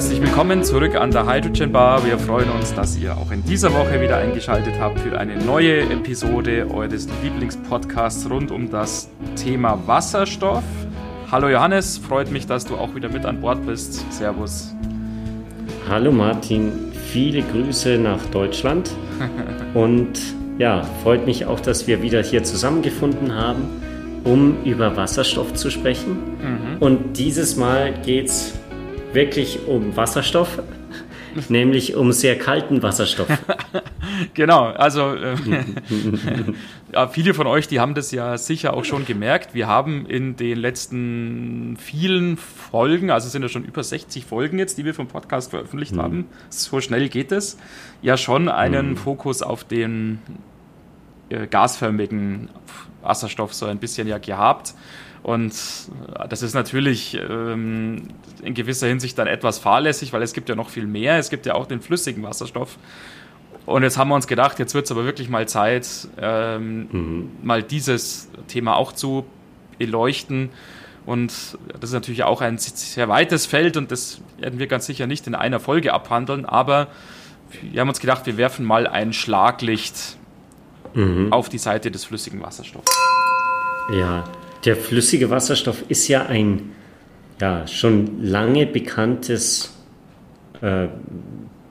Herzlich willkommen zurück an der Hydrogen Bar. Wir freuen uns, dass ihr auch in dieser Woche wieder eingeschaltet habt für eine neue Episode eures Lieblingspodcasts rund um das Thema Wasserstoff. Hallo Johannes, freut mich, dass du auch wieder mit an Bord bist. Servus. Hallo Martin, viele Grüße nach Deutschland und ja, freut mich auch, dass wir wieder hier zusammengefunden haben, um über Wasserstoff zu sprechen. Mhm. Und dieses Mal geht es wirklich um Wasserstoff, nämlich um sehr kalten Wasserstoff. genau, also äh, ja, viele von euch, die haben das ja sicher auch schon gemerkt. Wir haben in den letzten vielen Folgen, also sind ja schon über 60 Folgen jetzt, die wir vom Podcast veröffentlicht mhm. haben, so schnell geht es, ja schon einen mhm. Fokus auf den äh, gasförmigen Wasserstoff so ein bisschen ja gehabt. Und das ist natürlich ähm, in gewisser Hinsicht dann etwas fahrlässig, weil es gibt ja noch viel mehr. Es gibt ja auch den flüssigen Wasserstoff. Und jetzt haben wir uns gedacht, jetzt wird es aber wirklich mal Zeit, ähm, mhm. mal dieses Thema auch zu beleuchten. Und das ist natürlich auch ein sehr weites Feld und das werden wir ganz sicher nicht in einer Folge abhandeln. Aber wir haben uns gedacht, wir werfen mal ein Schlaglicht mhm. auf die Seite des flüssigen Wasserstoffs. Ja, der flüssige Wasserstoff ist ja ein ja, schon lange bekanntes äh,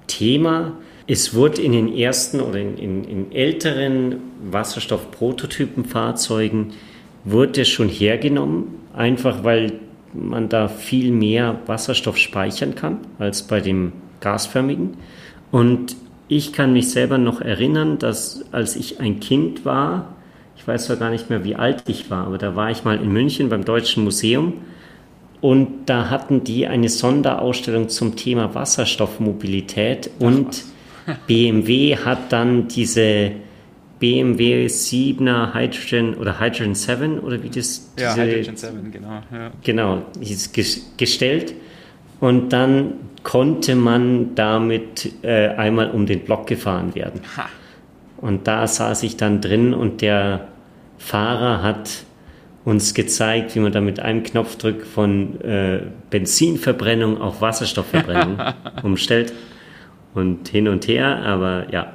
Thema. Es wurde in den ersten oder in, in, in älteren Wasserstoff-Prototypenfahrzeugen wurde schon hergenommen, einfach weil man da viel mehr Wasserstoff speichern kann als bei dem gasförmigen. Und ich kann mich selber noch erinnern, dass als ich ein Kind war, weiß zwar gar nicht mehr, wie alt ich war, aber da war ich mal in München beim Deutschen Museum und da hatten die eine Sonderausstellung zum Thema Wasserstoffmobilität und BMW hat dann diese BMW 7er Hydrogen oder Hydrogen 7 oder wie das Ja, Hydrogen 7, genau. Ja. Genau, gestellt und dann konnte man damit äh, einmal um den Block gefahren werden. Ha. Und da saß ich dann drin und der Fahrer hat uns gezeigt, wie man da mit einem Knopfdruck von äh, Benzinverbrennung auf Wasserstoffverbrennung umstellt und hin und her. Aber ja,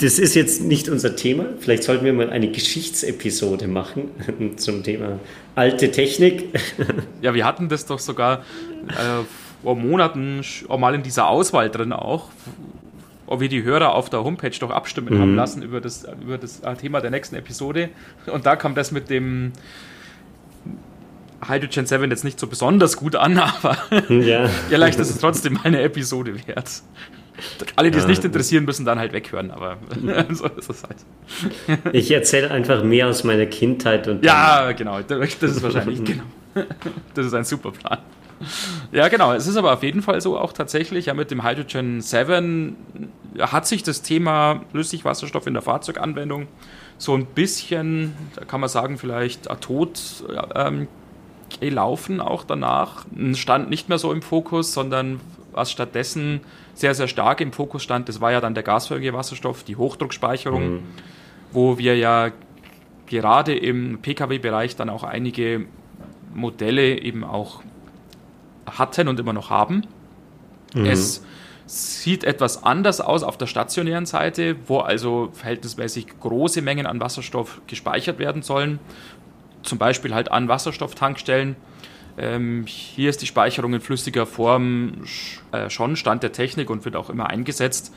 das ist jetzt nicht unser Thema. Vielleicht sollten wir mal eine Geschichtsepisode machen zum Thema alte Technik. Ja, wir hatten das doch sogar äh, vor Monaten mal in dieser Auswahl drin auch, ob wir die Hörer auf der Homepage doch abstimmen mhm. haben lassen über das, über das äh, Thema der nächsten Episode. Und da kam das mit dem Hydrogen 7 jetzt nicht so besonders gut an, aber ja. vielleicht ist es trotzdem eine Episode wert. Alle, die ja. es nicht interessieren, müssen dann halt weghören, aber so ist es halt. Ich erzähle einfach mehr aus meiner Kindheit und. Ja, genau, das ist wahrscheinlich, genau. Das ist ein super Plan. Ja, genau. Es ist aber auf jeden Fall so auch tatsächlich, ja, mit dem Hydrogen 7 hat sich das Thema Flüssigwasserstoff in der Fahrzeuganwendung so ein bisschen, da kann man sagen, vielleicht tot ähm, gelaufen auch danach. Stand nicht mehr so im Fokus, sondern was stattdessen sehr, sehr stark im Fokus stand, das war ja dann der gasförmige Wasserstoff, die Hochdruckspeicherung, mhm. wo wir ja gerade im Pkw-Bereich dann auch einige Modelle eben auch hatten und immer noch haben. Mhm. Es sieht etwas anders aus auf der stationären Seite, wo also verhältnismäßig große Mengen an Wasserstoff gespeichert werden sollen. Zum Beispiel halt an Wasserstofftankstellen. Ähm, hier ist die Speicherung in flüssiger Form äh, schon Stand der Technik und wird auch immer eingesetzt.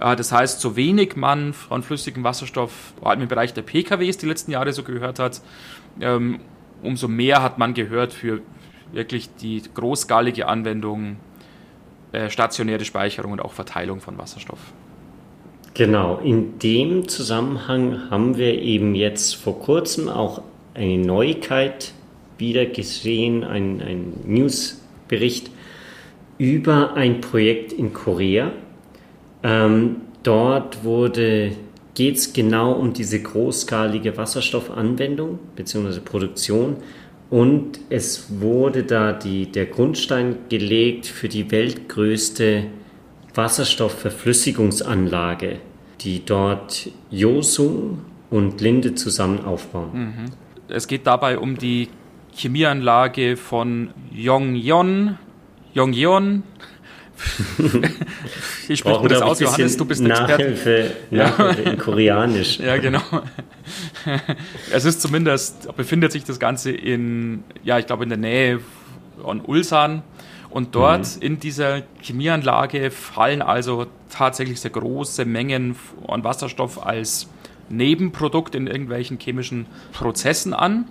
Äh, das heißt, so wenig man von flüssigem Wasserstoff, vor allem im Bereich der PKWs, die letzten Jahre so gehört hat, ähm, umso mehr hat man gehört für wirklich die großskalige Anwendung, äh, stationäre Speicherung und auch Verteilung von Wasserstoff. Genau, in dem Zusammenhang haben wir eben jetzt vor kurzem auch eine Neuigkeit wieder gesehen, ein, Newsbericht über ein Projekt in Korea. Ähm, dort geht es genau um diese großskalige Wasserstoffanwendung bzw. Produktion und es wurde da die, der Grundstein gelegt für die weltgrößte Wasserstoffverflüssigungsanlage, die dort Josung und Linde zusammen aufbauen. Mhm. Es geht dabei um die Chemieanlage von Yongyeon. Yongyeon. Wie spricht man das aus, Johannes? Du bist Nachhilfe, Nachhilfe ja. in Koreanisch. Ja, genau. Es ist zumindest, befindet sich das Ganze in, ja, ich glaube in der Nähe von Ulsan. Und dort mhm. in dieser Chemieanlage fallen also tatsächlich sehr große Mengen an Wasserstoff als Nebenprodukt in irgendwelchen chemischen Prozessen an.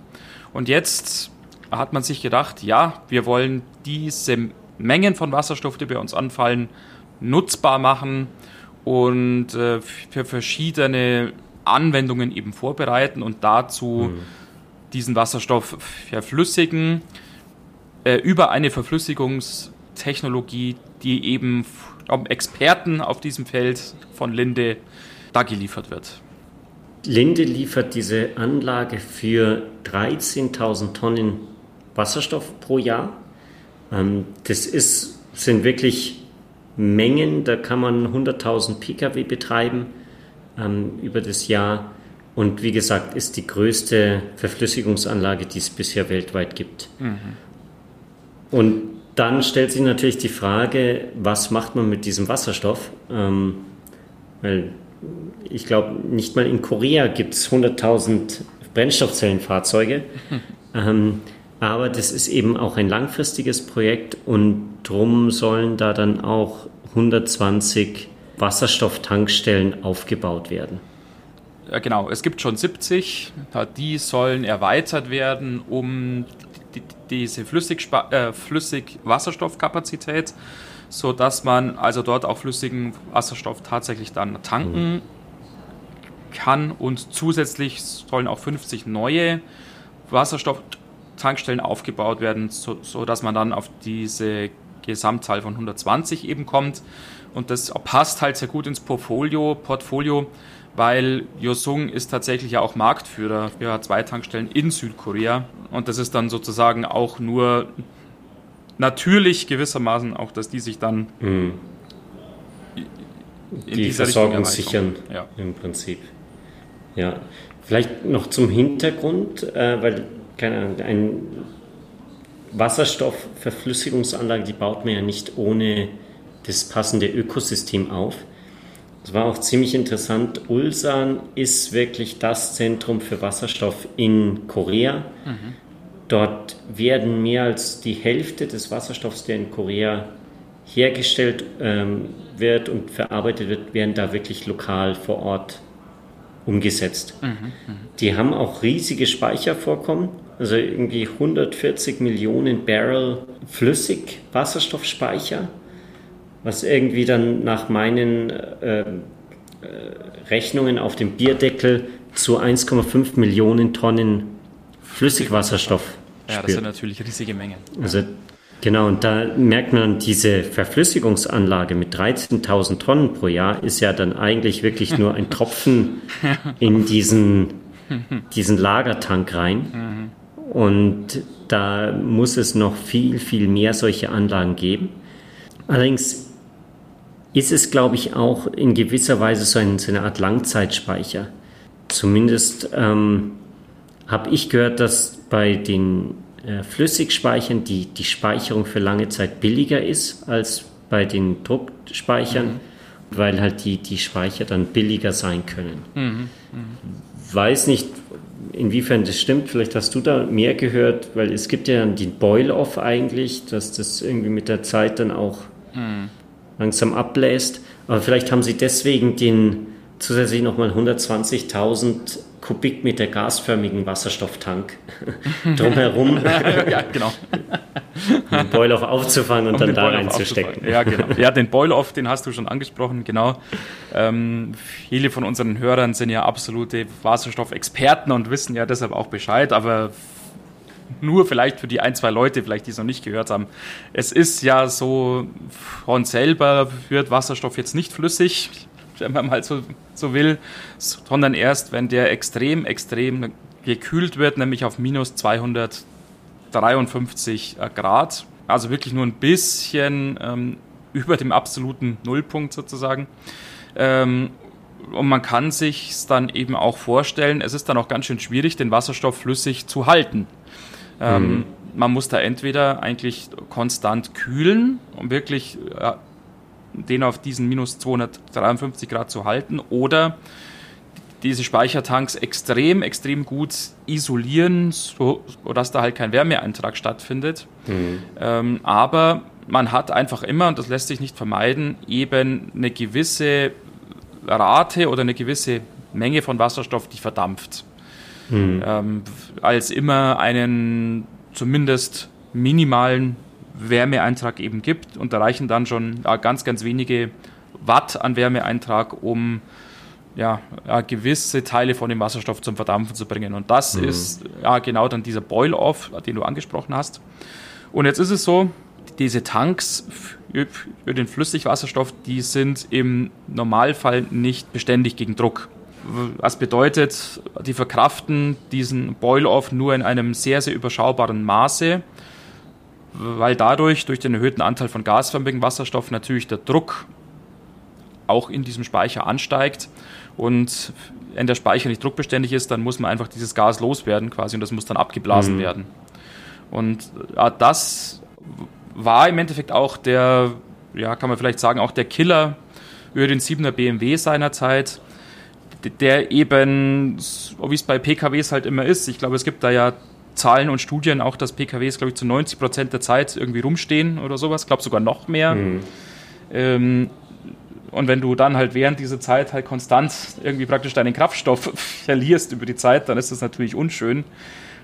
Und jetzt hat man sich gedacht, ja, wir wollen diese Mengen von Wasserstoff, die bei uns anfallen, nutzbar machen und äh, für verschiedene Anwendungen eben vorbereiten und dazu mhm. diesen Wasserstoff verflüssigen äh, über eine Verflüssigungstechnologie, die eben vom Experten auf diesem Feld von Linde da geliefert wird. Linde liefert diese Anlage für 13.000 Tonnen Wasserstoff pro Jahr. Ähm, das ist, sind wirklich Mengen, da kann man 100.000 Pkw betreiben ähm, über das Jahr. Und wie gesagt, ist die größte Verflüssigungsanlage, die es bisher weltweit gibt. Mhm. Und dann stellt sich natürlich die Frage, was macht man mit diesem Wasserstoff? Ähm, weil ich glaube, nicht mal in Korea gibt es 100.000 Brennstoffzellenfahrzeuge. ähm, aber das ist eben auch ein langfristiges Projekt und drum sollen da dann auch 120 Wasserstofftankstellen aufgebaut werden. Ja, genau, es gibt schon 70, die sollen erweitert werden, um diese Flüssig, äh, Flüssigwasserstoffkapazität, sodass man also dort auch flüssigen Wasserstoff tatsächlich dann tanken mhm. kann und zusätzlich sollen auch 50 neue Wasserstoff Tankstellen aufgebaut werden, so, so dass man dann auf diese Gesamtzahl von 120 eben kommt. Und das passt halt sehr gut ins Portfolio, Portfolio weil Yosung ist tatsächlich ja auch Marktführer für zwei Tankstellen in Südkorea. Und das ist dann sozusagen auch nur natürlich gewissermaßen auch, dass die sich dann mhm. die Versorgung sichern ja. im Prinzip. Ja, vielleicht noch zum Hintergrund, äh, weil keine Ahnung, ein Wasserstoffverflüssigungsanlage, die baut man ja nicht ohne das passende Ökosystem auf. Es war auch ziemlich interessant. Ulsan ist wirklich das Zentrum für Wasserstoff in Korea. Mhm. Dort werden mehr als die Hälfte des Wasserstoffs, der in Korea hergestellt ähm, wird und verarbeitet wird, werden da wirklich lokal vor Ort umgesetzt. Mhm, mh. Die haben auch riesige Speichervorkommen, also irgendwie 140 Millionen Barrel Flüssigwasserstoffspeicher, was irgendwie dann nach meinen äh, äh, Rechnungen auf dem Bierdeckel zu 1,5 Millionen Tonnen Flüssigwasserstoff. Ja, das sind natürlich riesige Mengen. Also Genau, und da merkt man, diese Verflüssigungsanlage mit 13.000 Tonnen pro Jahr ist ja dann eigentlich wirklich nur ein Tropfen in diesen, diesen Lagertank rein. Und da muss es noch viel, viel mehr solche Anlagen geben. Allerdings ist es, glaube ich, auch in gewisser Weise so, ein, so eine Art Langzeitspeicher. Zumindest ähm, habe ich gehört, dass bei den äh, Flüssigspeichern die, die Speicherung für lange Zeit billiger ist als bei den Druckspeichern, mhm. weil halt die, die Speicher dann billiger sein können. Mhm. Mhm. Weiß nicht, inwiefern das stimmt. Vielleicht hast du da mehr gehört, weil es gibt ja den Boil-Off eigentlich, dass das irgendwie mit der Zeit dann auch mhm. langsam abbläst. Aber vielleicht haben sie deswegen den zusätzlich nochmal 120.000 Kubikmeter gasförmigen Wasserstofftank drumherum. ja, genau. den Boil-Off aufzufangen und um dann da reinzustecken. Ja, genau. Ja, den Boil-Off, den hast du schon angesprochen, genau. Ähm, viele von unseren Hörern sind ja absolute Wasserstoffexperten und wissen ja deshalb auch Bescheid, aber nur vielleicht für die ein, zwei Leute, vielleicht die es noch nicht gehört haben. Es ist ja so, von selber wird Wasserstoff jetzt nicht flüssig wenn man mal so, so will, sondern erst, wenn der extrem, extrem gekühlt wird, nämlich auf minus 253 äh, Grad. Also wirklich nur ein bisschen ähm, über dem absoluten Nullpunkt sozusagen. Ähm, und man kann sich dann eben auch vorstellen, es ist dann auch ganz schön schwierig, den Wasserstoff flüssig zu halten. Ähm, mhm. man muss da entweder eigentlich konstant kühlen, um wirklich ja, den auf diesen minus 253 Grad zu halten, oder diese Speichertanks extrem, extrem gut isolieren, so, sodass da halt kein Wärmeeintrag stattfindet. Mhm. Ähm, aber man hat einfach immer, und das lässt sich nicht vermeiden, eben eine gewisse Rate oder eine gewisse Menge von Wasserstoff, die verdampft. Mhm. Ähm, als immer einen zumindest minimalen Wärmeeintrag eben gibt und da reichen dann schon ganz, ganz wenige Watt an Wärmeeintrag, um ja, ja, gewisse Teile von dem Wasserstoff zum Verdampfen zu bringen. Und das mhm. ist ja genau dann dieser Boil-Off, den du angesprochen hast. Und jetzt ist es so, diese Tanks für den Flüssigwasserstoff, die sind im Normalfall nicht beständig gegen Druck. Was bedeutet, die verkraften diesen Boil-Off nur in einem sehr, sehr überschaubaren Maße, weil dadurch, durch den erhöhten Anteil von gasförmigem Wasserstoff, natürlich der Druck auch in diesem Speicher ansteigt und wenn der Speicher nicht druckbeständig ist, dann muss man einfach dieses Gas loswerden quasi und das muss dann abgeblasen mhm. werden. Und ja, das war im Endeffekt auch der, ja, kann man vielleicht sagen, auch der Killer über den 7er BMW seinerzeit, der eben, wie es bei PKWs halt immer ist, ich glaube, es gibt da ja Zahlen und Studien auch, dass PKWs, glaube ich, zu 90 Prozent der Zeit irgendwie rumstehen oder sowas, glaube sogar noch mehr. Mhm. Ähm, und wenn du dann halt während dieser Zeit halt konstant irgendwie praktisch deinen Kraftstoff verlierst über die Zeit, dann ist das natürlich unschön.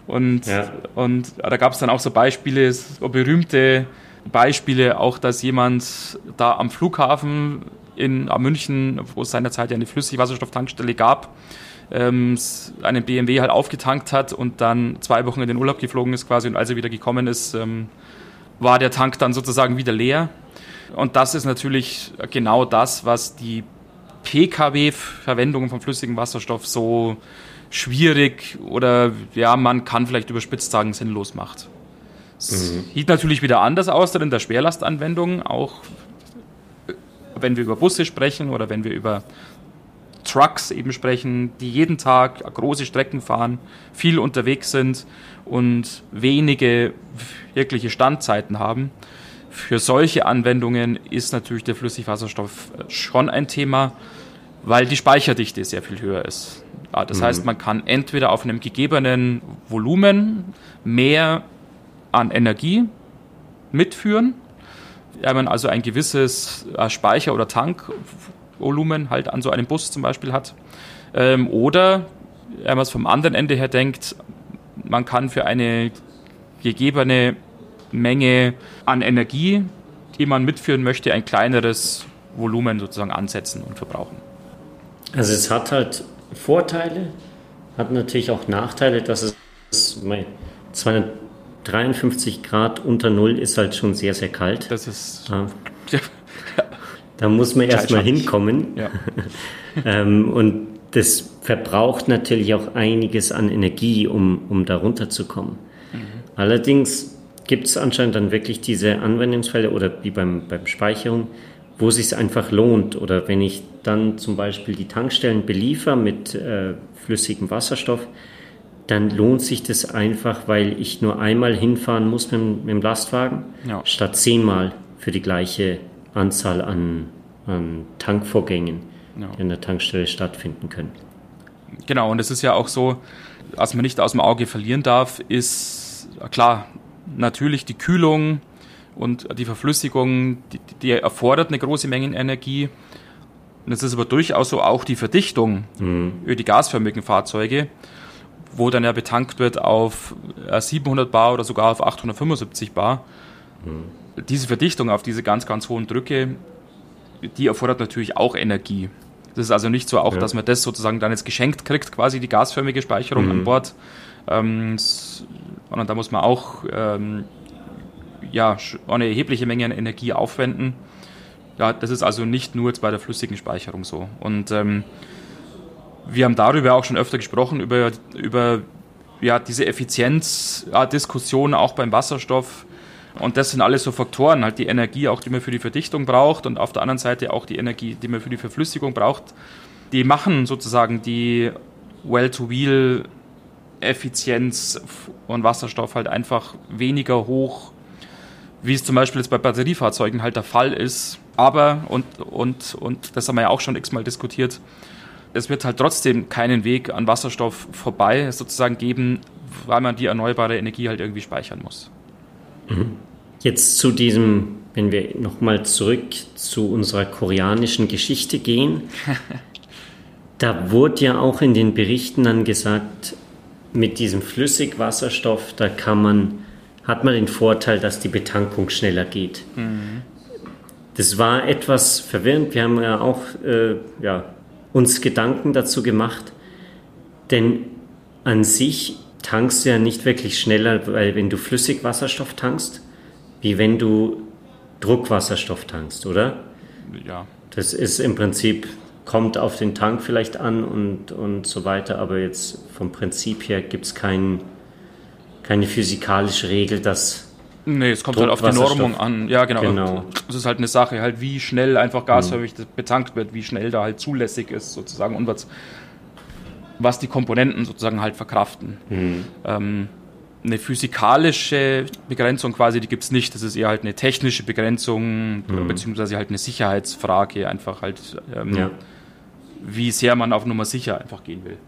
Und, ja. und da gab es dann auch so Beispiele, so berühmte Beispiele, auch dass jemand da am Flughafen in München, wo es seinerzeit ja eine Flüssigwasserstofftankstelle gab, ähm, einen BMW halt aufgetankt hat und dann zwei Wochen in den Urlaub geflogen ist quasi und als er wieder gekommen ist, ähm, war der Tank dann sozusagen wieder leer. Und das ist natürlich genau das, was die Pkw-Verwendung von flüssigem Wasserstoff so schwierig oder ja, man kann vielleicht überspitzt sagen, sinnlos macht. Es mhm. sieht natürlich wieder anders aus in der Schwerlastanwendung, auch wenn wir über Busse sprechen oder wenn wir über Trucks eben sprechen, die jeden Tag große Strecken fahren, viel unterwegs sind und wenige wirkliche Standzeiten haben. Für solche Anwendungen ist natürlich der Flüssigwasserstoff schon ein Thema, weil die Speicherdichte sehr viel höher ist. Das mhm. heißt, man kann entweder auf einem gegebenen Volumen mehr an Energie mitführen, wenn man also ein gewisses äh, Speicher- oder Tankvolumen halt an so einem Bus zum Beispiel hat. Ähm, oder, wenn man es vom anderen Ende her denkt, man kann für eine gegebene Menge an Energie, die man mitführen möchte, ein kleineres Volumen sozusagen ansetzen und verbrauchen. Also es hat halt Vorteile, hat natürlich auch Nachteile, dass es 253 Grad unter Null ist halt schon sehr, sehr kalt. Das ist. Ja. Da muss man erstmal hinkommen. Ja. ähm, und das verbraucht natürlich auch einiges an Energie, um, um da runterzukommen. Mhm. Allerdings gibt es anscheinend dann wirklich diese Anwendungsfälle oder wie beim, beim Speicherung, wo es sich einfach lohnt. Oder wenn ich dann zum Beispiel die Tankstellen beliefer mit äh, flüssigem Wasserstoff, dann lohnt sich das einfach, weil ich nur einmal hinfahren muss mit, mit dem Lastwagen, ja. statt zehnmal für die gleiche Anzahl an, an Tankvorgängen, ja. die an der Tankstelle stattfinden können. Genau, und es ist ja auch so, was man nicht aus dem Auge verlieren darf, ist klar, natürlich die Kühlung und die Verflüssigung, die, die erfordert eine große Menge Energie. Und es ist aber durchaus so auch die Verdichtung mhm. über die gasförmigen Fahrzeuge, wo dann ja betankt wird auf 700 Bar oder sogar auf 875 Bar. Mhm. Diese Verdichtung auf diese ganz, ganz hohen Drücke, die erfordert natürlich auch Energie. Das ist also nicht so auch, ja. dass man das sozusagen dann jetzt geschenkt kriegt, quasi die gasförmige Speicherung mhm. an Bord, ähm, sondern da muss man auch ähm, ja, eine erhebliche Menge an Energie aufwenden. Ja, das ist also nicht nur jetzt bei der flüssigen Speicherung so. Und ähm, wir haben darüber auch schon öfter gesprochen, über, über ja, diese Effizienzdiskussion auch beim Wasserstoff. Und das sind alles so Faktoren, halt die Energie auch, die man für die Verdichtung braucht und auf der anderen Seite auch die Energie, die man für die Verflüssigung braucht. Die machen sozusagen die Well-to-Wheel Effizienz und Wasserstoff halt einfach weniger hoch, wie es zum Beispiel jetzt bei Batteriefahrzeugen halt der Fall ist. Aber, und, und, und das haben wir ja auch schon x-mal diskutiert, es wird halt trotzdem keinen Weg an Wasserstoff vorbei sozusagen geben, weil man die erneuerbare Energie halt irgendwie speichern muss. Mhm. Jetzt zu diesem, wenn wir nochmal zurück zu unserer koreanischen Geschichte gehen. da wurde ja auch in den Berichten dann gesagt, mit diesem Flüssigwasserstoff, da kann man, hat man den Vorteil, dass die Betankung schneller geht. Mhm. Das war etwas verwirrend. Wir haben ja auch äh, ja, uns Gedanken dazu gemacht, denn an sich tankst du ja nicht wirklich schneller, weil wenn du Flüssigwasserstoff tankst, wie wenn du Druckwasserstoff tankst, oder? Ja. Das ist im Prinzip, kommt auf den Tank vielleicht an und, und so weiter, aber jetzt vom Prinzip her gibt es kein, keine physikalische Regel, dass. Nee, es kommt halt auf die Normung an. Ja, genau. genau. Das ist halt eine Sache, halt wie schnell einfach gasförmig mhm. betankt wird, wie schnell da halt zulässig ist sozusagen und was, was die Komponenten sozusagen halt verkraften. Mhm. Ähm, eine physikalische Begrenzung quasi, die gibt es nicht. Das ist eher halt eine technische Begrenzung, mhm. beziehungsweise halt eine Sicherheitsfrage, einfach halt, ähm, ja. wie sehr man auf Nummer sicher einfach gehen will.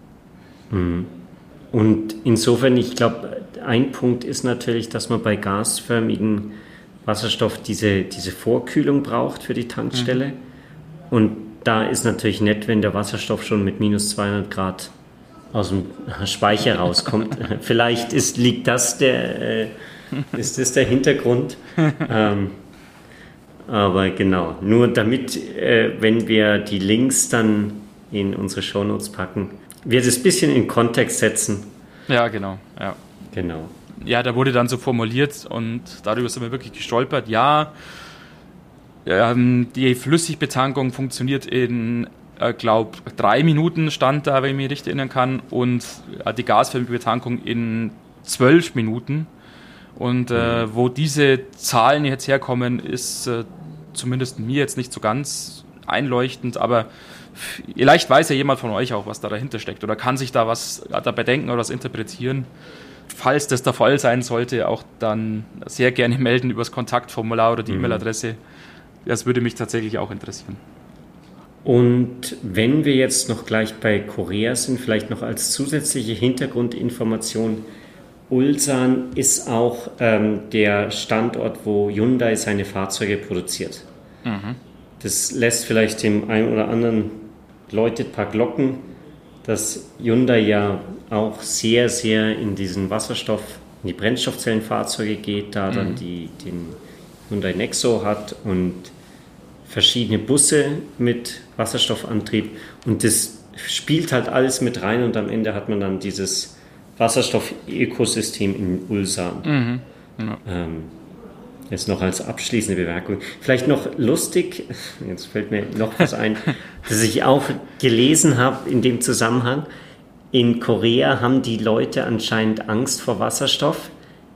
Mhm. Und insofern, ich glaube, ein Punkt ist natürlich, dass man bei gasförmigen Wasserstoff diese, diese Vorkühlung braucht für die Tankstelle. Mhm. Und da ist natürlich nett, wenn der Wasserstoff schon mit minus 200 Grad aus dem Speicher rauskommt. Vielleicht ist, liegt das der, äh, ist das der Hintergrund. ähm, aber genau, nur damit, äh, wenn wir die Links dann in unsere Shownotes packen, wir das ein bisschen in Kontext setzen. Ja, genau, ja. Genau. Ja, da wurde dann so formuliert und darüber sind wir wirklich gestolpert. Ja, ähm, die Flüssigbetankung funktioniert in äh, glaube drei Minuten stand da, wenn ich mich richtig erinnern kann, und äh, die gasförmige Betankung in zwölf Minuten. Und äh, mhm. wo diese Zahlen jetzt herkommen, ist äh, zumindest mir jetzt nicht so ganz einleuchtend, aber vielleicht weiß ja jemand von euch auch, was da dahinter steckt oder kann sich da was dabei denken oder was interpretieren. Falls das der Fall sein sollte, auch dann sehr gerne melden über das Kontaktformular oder die mhm. E-Mail-Adresse. Das würde mich tatsächlich auch interessieren. Und wenn wir jetzt noch gleich bei Korea sind, vielleicht noch als zusätzliche Hintergrundinformation, Ulsan ist auch ähm, der Standort, wo Hyundai seine Fahrzeuge produziert. Mhm. Das lässt vielleicht dem einen oder anderen läutet ein paar Glocken, dass Hyundai ja auch sehr, sehr in diesen Wasserstoff, in die Brennstoffzellenfahrzeuge geht, da mhm. dann die, den Hyundai Nexo hat und verschiedene Busse mit Wasserstoffantrieb und das spielt halt alles mit rein und am Ende hat man dann dieses Wasserstoff-Ökosystem in Ulsan. Mhm. Ja. Ähm, jetzt noch als abschließende Bemerkung. Vielleicht noch lustig, jetzt fällt mir noch was ein, dass ich auch gelesen habe in dem Zusammenhang. In Korea haben die Leute anscheinend Angst vor Wasserstoff,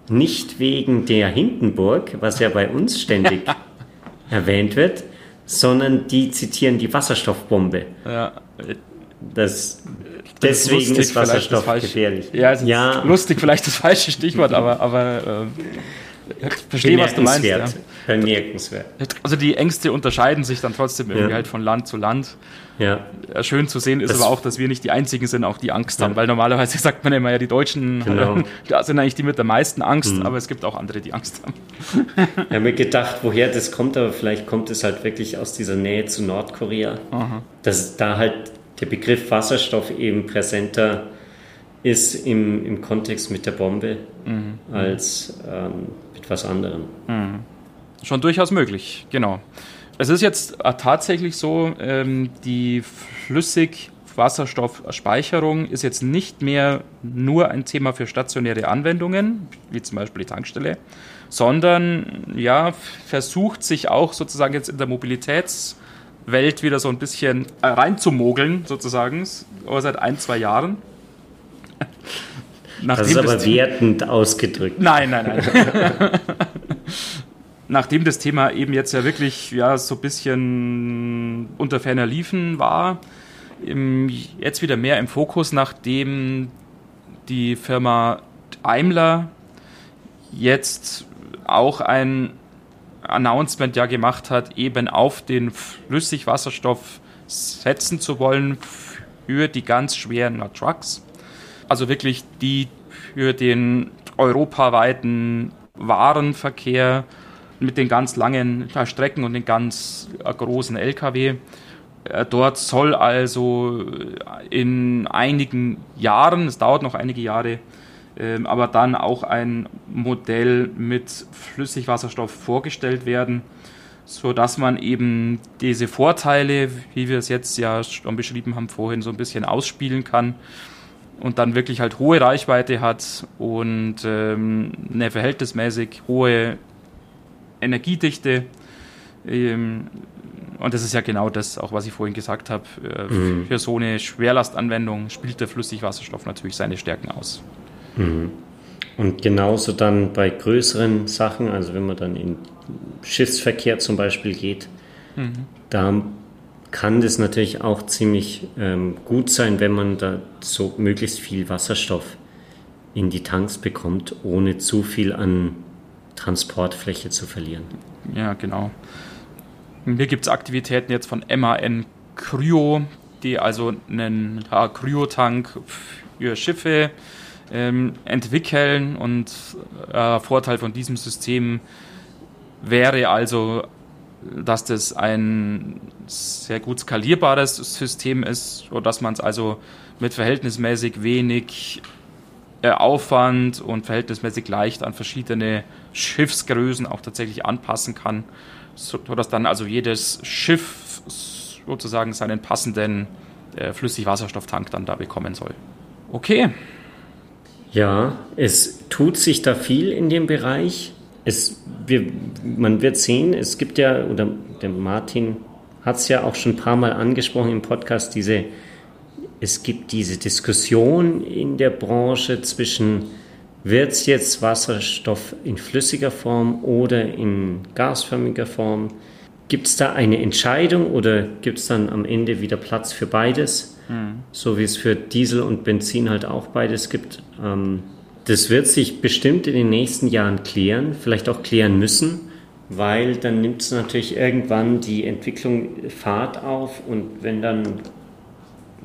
nicht wegen der Hindenburg, was ja bei uns ständig erwähnt wird, sondern die zitieren die Wasserstoffbombe. Ja. Das, deswegen ist, ist Wasserstoff gefährlich. Ja, ja, lustig vielleicht das falsche Stichwort, aber, aber äh, ich verstehe, was du meinst. Ja. Bemerkenswert. Also die Ängste unterscheiden sich dann trotzdem irgendwie ja. halt von Land zu Land. Ja. Schön zu sehen ist das aber auch, dass wir nicht die Einzigen sind, auch die Angst haben, weil normalerweise sagt man immer ja, die Deutschen genau. da sind eigentlich die mit der meisten Angst, mhm. aber es gibt auch andere, die Angst haben. Ich habe mir gedacht, woher das kommt, aber vielleicht kommt es halt wirklich aus dieser Nähe zu Nordkorea, Aha. dass da halt der Begriff Wasserstoff eben präsenter ist im, im Kontext mit der Bombe mhm. als ähm, mit was anderem. Mhm. Schon durchaus möglich, genau. Es ist jetzt tatsächlich so, ähm, die Flüssigwasserstoffspeicherung ist jetzt nicht mehr nur ein Thema für stationäre Anwendungen, wie zum Beispiel die Tankstelle, sondern ja, versucht sich auch sozusagen jetzt in der Mobilitätswelt wieder so ein bisschen äh, reinzumogeln, sozusagen, aber seit ein, zwei Jahren. das ist aber wertend ausgedrückt. Nein, nein, nein. nachdem das Thema eben jetzt ja wirklich ja, so ein bisschen unter ferner Liefen war, jetzt wieder mehr im Fokus, nachdem die Firma Daimler jetzt auch ein Announcement ja gemacht hat, eben auf den Flüssigwasserstoff setzen zu wollen für die ganz schweren Trucks. Also wirklich die für den europaweiten Warenverkehr mit den ganz langen Strecken und den ganz großen Lkw. Äh, dort soll also in einigen Jahren, es dauert noch einige Jahre, ähm, aber dann auch ein Modell mit Flüssigwasserstoff vorgestellt werden, sodass man eben diese Vorteile, wie wir es jetzt ja schon beschrieben haben, vorhin so ein bisschen ausspielen kann und dann wirklich halt hohe Reichweite hat und ähm, eine verhältnismäßig hohe Energiedichte. Ähm, und das ist ja genau das, auch was ich vorhin gesagt habe. Äh, mhm. Für so eine Schwerlastanwendung spielt der Flüssigwasserstoff natürlich seine Stärken aus. Mhm. Und genauso dann bei größeren Sachen, also wenn man dann in Schiffsverkehr zum Beispiel geht, mhm. da kann das natürlich auch ziemlich ähm, gut sein, wenn man da so möglichst viel Wasserstoff in die Tanks bekommt, ohne zu viel an Transportfläche zu verlieren. Ja, genau. Hier gibt es Aktivitäten jetzt von MAN Cryo, die also einen Cryo-Tank für Schiffe ähm, entwickeln und äh, Vorteil von diesem System wäre also, dass das ein sehr gut skalierbares System ist, sodass man es also mit verhältnismäßig wenig Aufwand und verhältnismäßig leicht an verschiedene Schiffsgrößen auch tatsächlich anpassen kann, sodass dann also jedes Schiff sozusagen seinen passenden äh, Flüssigwasserstofftank dann da bekommen soll. Okay, ja, es tut sich da viel in dem Bereich. Es, wir, man wird sehen, es gibt ja, oder der Martin hat es ja auch schon ein paar Mal angesprochen im Podcast, diese, es gibt diese Diskussion in der Branche zwischen, wird es jetzt Wasserstoff in flüssiger Form oder in gasförmiger Form? Gibt es da eine Entscheidung oder gibt es dann am Ende wieder Platz für beides? Mhm. So wie es für Diesel und Benzin halt auch beides gibt. Ähm, das wird sich bestimmt in den nächsten Jahren klären, vielleicht auch klären müssen, weil dann nimmt es natürlich irgendwann die Entwicklung Fahrt auf und wenn dann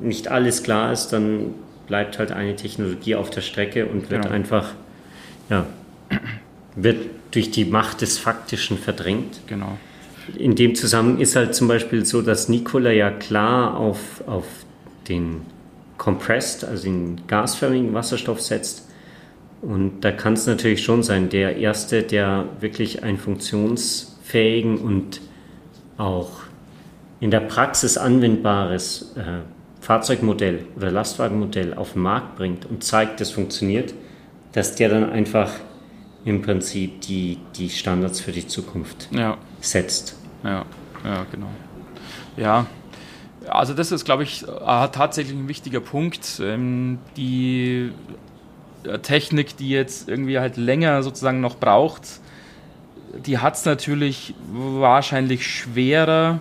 nicht alles klar ist, dann bleibt halt eine Technologie auf der Strecke und wird genau. einfach, ja, wird durch die Macht des Faktischen verdrängt. Genau. In dem Zusammenhang ist halt zum Beispiel so, dass Nikola ja klar auf, auf den Compressed, also den gasförmigen Wasserstoff setzt. Und da kann es natürlich schon sein, der erste, der wirklich einen funktionsfähigen und auch in der Praxis anwendbares äh, Fahrzeugmodell oder Lastwagenmodell auf den Markt bringt und zeigt, das funktioniert, dass der dann einfach im Prinzip die, die Standards für die Zukunft ja. setzt. Ja, ja, genau. Ja, also das ist, glaube ich, äh, tatsächlich ein wichtiger Punkt. Ähm, die äh, Technik, die jetzt irgendwie halt länger sozusagen noch braucht, die hat es natürlich wahrscheinlich schwerer,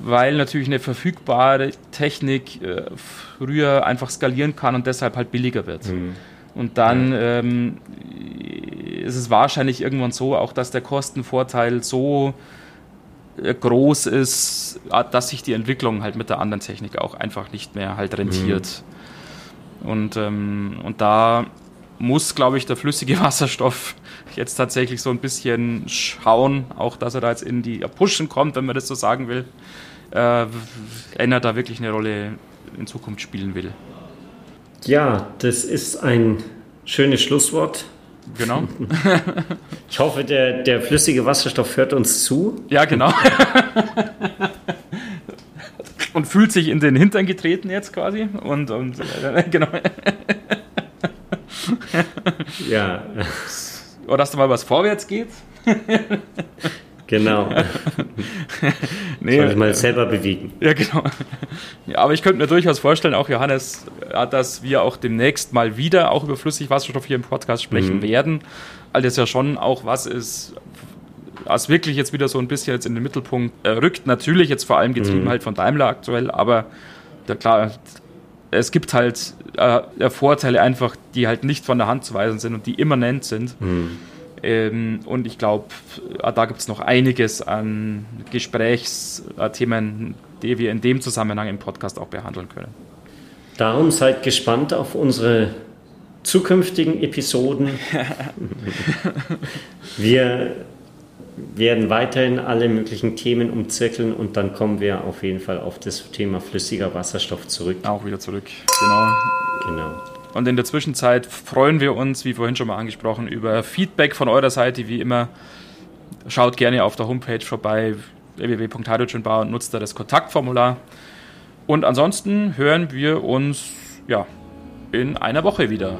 weil natürlich eine verfügbare Technik äh, früher einfach skalieren kann und deshalb halt billiger wird. Mhm. Und dann ähm, ist es wahrscheinlich irgendwann so, auch dass der Kostenvorteil so äh, groß ist, äh, dass sich die Entwicklung halt mit der anderen Technik auch einfach nicht mehr halt rentiert. Mhm. Und, ähm, und da muss, glaube ich, der flüssige Wasserstoff jetzt tatsächlich so ein bisschen schauen, auch dass er da jetzt in die Pushen kommt, wenn man das so sagen will, äh, er da wirklich eine Rolle in Zukunft spielen will. Ja, das ist ein schönes Schlusswort. Genau. Ich hoffe, der, der flüssige Wasserstoff hört uns zu. Ja, genau. und fühlt sich in den Hintern getreten jetzt quasi. Und, und äh, genau. ja. Oder dass da mal was vorwärts geht. Genau. nee, Soll ich mal selber bewegen. Ja, genau. Ja, aber ich könnte mir durchaus vorstellen, auch Johannes, äh, dass wir auch demnächst mal wieder auch über Flüssigwasserstoff hier im Podcast sprechen mhm. werden, weil das ja schon auch was ist, was wirklich jetzt wieder so ein bisschen jetzt in den Mittelpunkt äh, rückt. Natürlich jetzt vor allem getrieben mhm. halt von Daimler aktuell, aber ja, klar, es gibt halt äh, Vorteile einfach, die halt nicht von der Hand zu weisen sind und die immanent sind. Mhm. Ähm, und ich glaube, äh, da gibt es noch einiges an Gesprächsthemen, die wir in dem Zusammenhang im Podcast auch behandeln können. Darum seid gespannt auf unsere zukünftigen Episoden. wir werden weiterhin alle möglichen Themen umzirkeln und dann kommen wir auf jeden Fall auf das Thema flüssiger Wasserstoff zurück. Auch wieder zurück, genau. Genau. Und in der Zwischenzeit freuen wir uns, wie vorhin schon mal angesprochen, über Feedback von eurer Seite, wie immer. Schaut gerne auf der Homepage vorbei, www.hydrogenbar und nutzt da das Kontaktformular. Und ansonsten hören wir uns ja, in einer Woche wieder.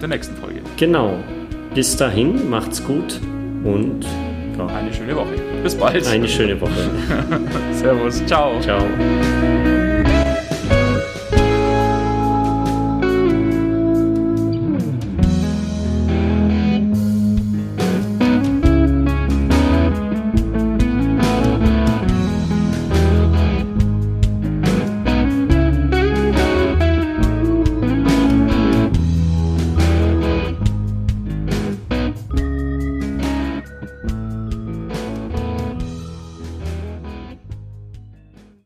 Der nächsten Folge. Genau. Bis dahin, macht's gut und ja. eine schöne Woche. Bis bald. Eine schöne Woche. Servus. Ciao. Ciao.